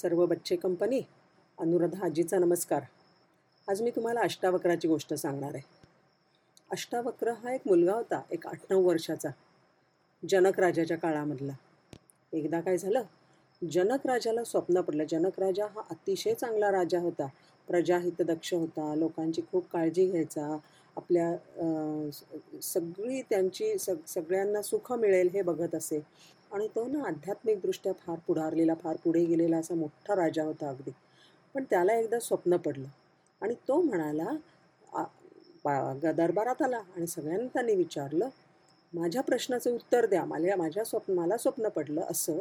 सर्व बच्चे कंपनी अनुराधा आजीचा नमस्कार. आज मी तुम्हाला अष्टावक्राची गोष्ट सांगणार आहे. अष्टावक्र हा एक मुलगा होता एक आठ नऊ वर्षाचा जनक राजाच्या काळामधला. एकदा काय झालं? जनक राजाला स्वप्न पडलं. जनक राजा हा अतिशय चांगला राजा होता. प्रजाहितदक्ष होता लोकांची खूप काळजी घ्यायचा आपल्या सगळी त्यांची सग सगळ्यांना सुख मिळेल हे बघत असे. आणि तो ना आध्यात्मिकदृष्ट्या फार पुढारलेला फार पुढे गेलेला असा मोठा राजा होता अगदी. पण त्याला एकदा स्वप्न पडलं. आणि तो म्हणाला ग- दरबारात आला. आणि सगळ्यांना त्यांनी विचारलं माझ्या प्रश्नाचं उत्तर द्या. मला माझ्या स्वप्न मला स्वप्न पडलं असं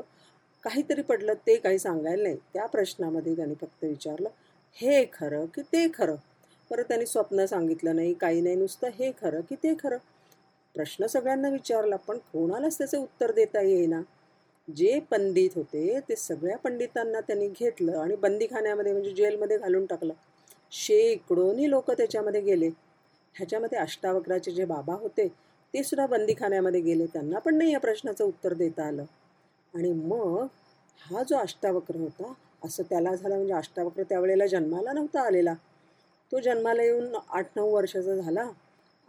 काहीतरी पडलं ते काही सांगायला नाही. त्या प्रश्नामध्ये त्यांनी फक्त विचारलं हे खरं की ते खरं? परत त्यांनी स्वप्न सांगितलं नाही काही नाही नुसतं हे खरं की ते खरं. प्रश्न सगळ्यांना विचारला पण कोणालाच त्याचं उत्तर देता येईना. जे पंडित होते ते सगळ्या पंडितांना त्यांनी घेतलं आणि बंदीखान्यामध्ये म्हणजे जेलमध्ये घालून टाकलं. शेकडोनी लोक त्याच्यामध्ये गेले. ह्याच्यामध्ये अष्टावक्राचे जे बाबा होते ते सुद्धा बंदीखान्यामध्ये गेले. त्यांना पण नाही या प्रश्नाचं उत्तर देता आलं. आणि मग हा जो अष्टावक्र होता असं त्याला झालं म्हणजे अष्टावक्र त्यावेळेला जन्माला नव्हता आलेला. तो जन्माला येऊन आठ नऊ वर्षाचा झाला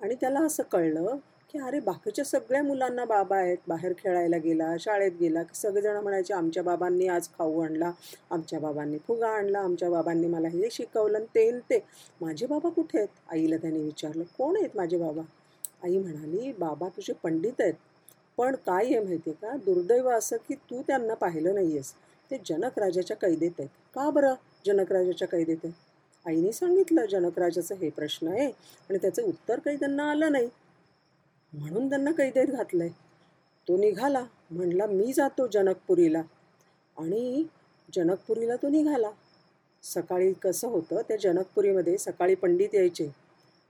आणि त्याला असं कळलं की अरे बाकीच्या सगळ्या मुलांना बाबा आहेत. बाहेर खेळायला गेला शाळेत गेला की सगळेजण म्हणायचे आमच्या बाबांनी आज खाऊ आणला आमच्या बाबांनी फुगा आणला आमच्या बाबांनी मला हे शिकवलं आणि ते न ते. माझे बाबा कुठे आहेत? आईला त्याने विचारलं. कोण आहेत माझे बाबा? आई म्हणाली बाबा तुझे पंडित आहेत. पण काय आहे माहिती आहे का? दुर्दैव असं की तू त्यांना पाहिलं नाही आहेस ते जनक राजाच्या कैदेत आहेत. का बरं जनक राजाच्या कैदेत आहेत? आईने सांगितलं जनकराजाचं हे प्रश्न आहे आणि त्याचं उत्तर काही त्यांना आलं नाही. म्हणून त्यांना कैदेत घातलंय. तो निघाला म्हणला मी जातो जनकपुरीला. आणि जनकपुरीला तो निघाला. सकाळी कसं होतं त्या जनकपुरीमध्ये सकाळी पंडित यायचे.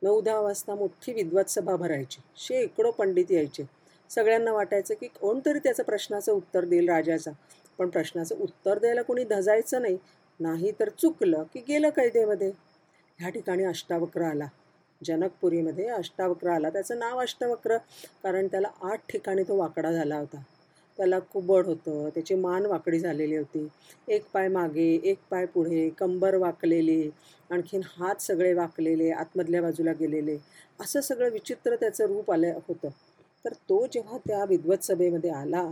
नऊ दहा वाजता मोठी विद्वत सभा भरायची. शेकडो पंडित यायचे. सगळ्यांना वाटायचं की कोणतरी त्याचं प्रश्नाचं उत्तर देईल राजाचा. पण प्रश्नाचं उत्तर द्यायला कोणी धजायचं नाही. नाही तर चुकलं की गेलं कैदेमध्ये. ह्या ठिकाणी अष्टावक्र आला. जनकपुरीमध्ये अष्टावक्र आला. त्याचं नाव अष्टावक्र कारण त्याला आठ ठिकाणी तो वाकडा झाला होता. त्याला कुबड होतं त्याची मान वाकडी झालेली होती. एक पाय मागे एक पाय पुढे कंबर वाकलेली आणखीन हात सगळे वाकलेले आतमधल्या बाजूला गेलेले. असं सगळं विचित्र त्याचं रूप आलं होतं. तर तो जेव्हा त्या विद्वत सभेमध्ये आला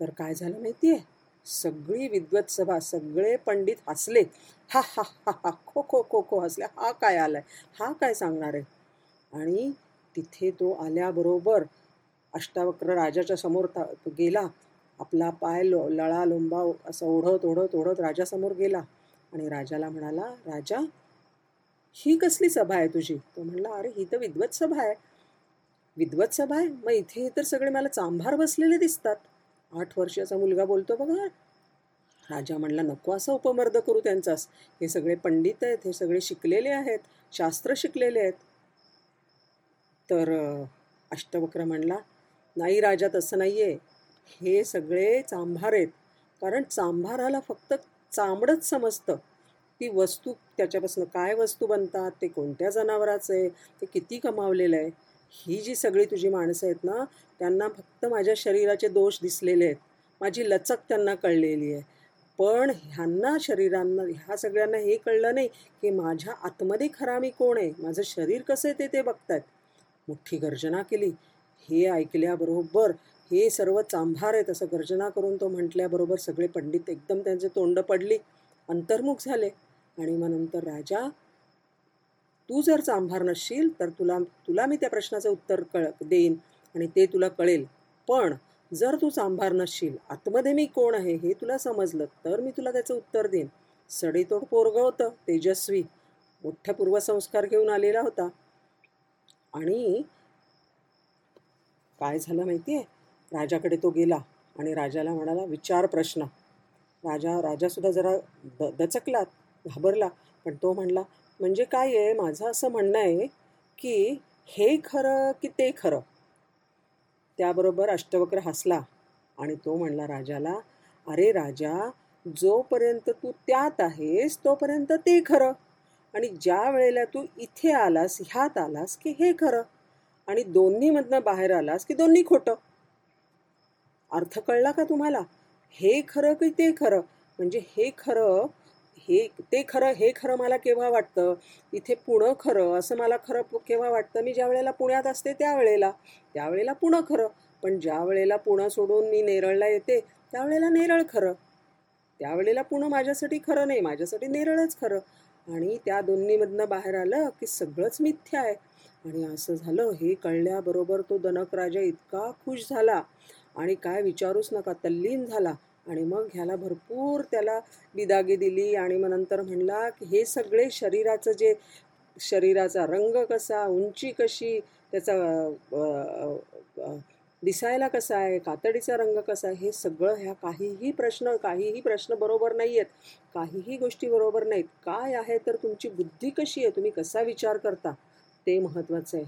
तर काय झालं माहिती आहे सगळी विद्वत सभा सगळे पंडित हसले हा हा हा हा खो खो खो खो हसले. हा काय आलाय? हा काय सांगणार आहे? आणि तिथे तो आल्याबरोबर अष्टावक्र राजाच्या समोर तो गेला. आपला पाय लो लळा लोंबा असं ओढत ओढत ओढत राजासमोर गेला. आणि राजाला म्हणाला राजा ही कसली सभा आहे तुझी? तो म्हणला अरे ही तर विद्वत सभा आहे. विद्वत सभा आहे? मग इथे तर सगळे मला चांभार बसलेले दिसतात. आठ वर्षाचा मुलगा बोलतो बघा राजा म्हणला नको असा उपमर्द करू त्यांचाच हे सगळे पंडित आहेत हे सगळे शिकलेले आहेत शास्त्र शिकलेले आहेत. तर अष्टवक्र म्हणला नाही राजा तसं नाही आहे हे सगळे चांभार आहेत. कारण चांभाराला फक्त चांबडच समजतं. ती वस्तू त्याच्यापासून काय वस्तू बनतात ते कोणत्या जनावराचं आहे ते किती कमावलेलं आहे? ही जी सगळी तुझी माणसं आहेत ना त्यांना फक्त माझ्या शरीराचे दोष दिसलेले आहेत. माझी लचक त्यांना कळलेली आहे. पण ह्यांना शरीरांना ह्या सगळ्यांना हे कळलं नाही की माझ्या आतमध्ये खरा मी कोण आहे? माझं शरीर कसं आहे ते ते बघतायत. मोठी गर्जना केली. हे ऐकल्याबरोबर हे सर्व चांभार आहेत असं गर्जना करून तो म्हटल्याबरोबर सगळे पंडित एकदम त्यांचे तोंड पडली. अंतर्मुख झाले. आणि मग नंतर राजा तू जर चांभार नसशील तर तुला तुला मी त्या प्रश्नाचं उत्तर कळ देईन आणि ते तुला कळेल. पण जर तू चांभार नसशील आतमध्ये मी कोण आहे हे तुला समजलं तर मी तुला त्याचं उत्तर देईन. सडेतोड पोरगं होतं तेजस्वी. मोठ्या पूर्वसंस्कार घेऊन आलेला होता. आणि काय झालं माहिती आहे राजाकडे तो गेला आणि राजाला म्हणाला विचार प्रश्न. राजा राजासुद्धा जरा द दचकला घाबरला. पण तो म्हणला म्हणजे काय आहे माझं असं म्हणणं आहे की हे खरं की ते खरं? त्याबरोबर अष्टवक्र हसला आणि तो म्हणला राजाला अरे राजा जोपर्यंत तू त्यात आहेस तोपर्यंत ते खरं. आणि ज्या वेळेला तू इथे आलास ह्यात आलास की हे खरं. आणि दोन्हीमधनं बाहेर आलास की दोन्ही खोटं. अर्थ कळला का तुम्हाला? हे खरं की ते खरं? म्हणजे हे खरं हे ते खरं हे खरं मला केव्हा वाटतं? इथे पुणं खरं असं मला खरं केव्हा वाटतं? मी ज्या वेळेला पुण्यात असते त्यावेळेला. त्यावेळेला पुणं खरं. पण ज्या वेळेला पुणं सोडून मी नेरळला येते त्यावेळेला नेरळ खरं. त्यावेळेला पुणं माझ्यासाठी खरं नाही माझ्यासाठी नेरळच खरं. आणि त्या दोन्हीमधनं बाहेर आलं की सगळंच मिथ्या आहे. आणि असं झालं हे कळल्याबरोबर तो दनक राजा इतका खुश झाला. आणि काय विचारूच नका तल्लीन झाला. आणि मग ह्याला भरपूर त्याला बिदागी दिली आणि मग नंतर म्हणला की हे सगळे शरीराचं जे शरीराचा रंग कसा उंची कशी त्याचा दिसायला कसा आहे कातडीचा रंग कसा आहे हे सगळं ह्या काहीही प्रश्न काहीही प्रश्न बरोबर नाही आहेत काहीही गोष्टी बरोबर नाहीत. काय आहे तर तुमची बुद्धी कशी आहे? तुम्ही कसा विचार करता? ते महत्त्वाचं आहे.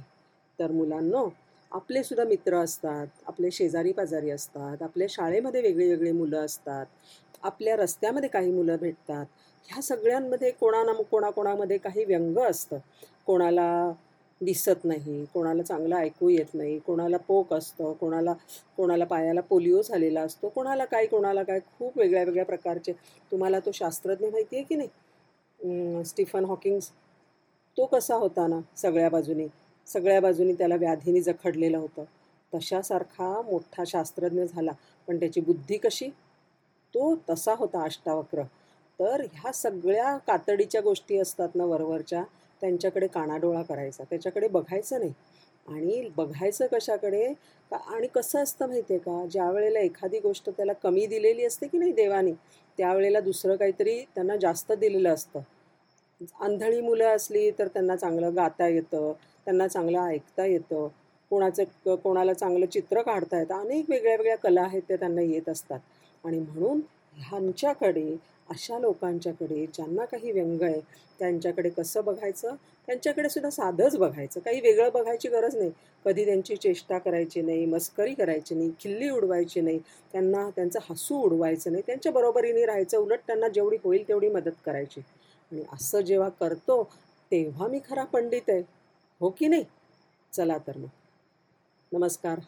तर मुलांनो आपले सुद्धा मित्र असतात आपले शेजारी पाजारी असतात आपल्या शाळेमध्ये वेगळी वेगळी मुलं असतात आपल्या रस्त्यामध्ये काही मुलं भेटतात. ह्या सगळ्यांमध्ये कोणा ना कोणाकोणामध्ये काही व्यंग असतं. कोणाला दिसत नाही कोणाला चांगलं ऐकू येत नाही कोणाला पोक असतं कोणाला कोणाला पायाला पोलिओ झालेला असतो कोणाला काय कोणाला काय खूप वेगळ्या वेगळ्या प्रकारचे. तुम्हाला तो शास्त्रज्ञ माहिती आहे की नाही? Stephen Hawkings. तो कसा होता ना सगळ्या बाजूने? सगळ्या बाजूनी त्याला व्याधीने जखडलेलं होतं. तशासारखा मोठा शास्त्रज्ञ झाला. पण त्याची बुद्धी कशी? तो तसा होता अष्टावक्र. तर ह्या सगळ्या कातडीच्या गोष्टी असतात ना वरवरच्या त्यांच्याकडे कानाडोळा करायचा. त्याच्याकडे बघायचं नाही. आणि बघायचं कशाकडे? का आणि कसं असतं माहिती आहे का? ज्या वेळेला एखादी गोष्ट त्याला कमी दिलेली असते की नाही देवाने त्यावेळेला दुसरं काहीतरी त्यांना जास्त दिलेलं असतं. आंधळी मुलं असली तर त्यांना चांगलं गाता येतं त्यांना चांगलं ऐकता येतं. कोणाचं कोणाला चांगलं चित्र काढता येतं. अनेक वेगळ्या वेगळ्या कला आहेत त्या त्यांना येत असतात. आणि म्हणून ह्यांच्याकडे अशा लोकांच्याकडे ज्यांना काही व्यंग आहे त्यांच्याकडे कसं बघायचं? त्यांच्याकडे सुद्धा साधंच बघायचं. काही वेगळं बघायची गरज नाही. कधी त्यांची चेष्टा करायची नाही मस्करी करायची नाही खिल्ली उडवायची नाही. त्यांना त्यांचं हसू उडवायचं नाही. त्यांच्या बरोबरीने राहायचं उलट त्यांना जेवढी होईल तेवढी मदत करायची. आणि असं जेव्हा करतो तेव्हा मी खरा पंडित आहे. हो की नाही? चला तर मग. नमस्कार.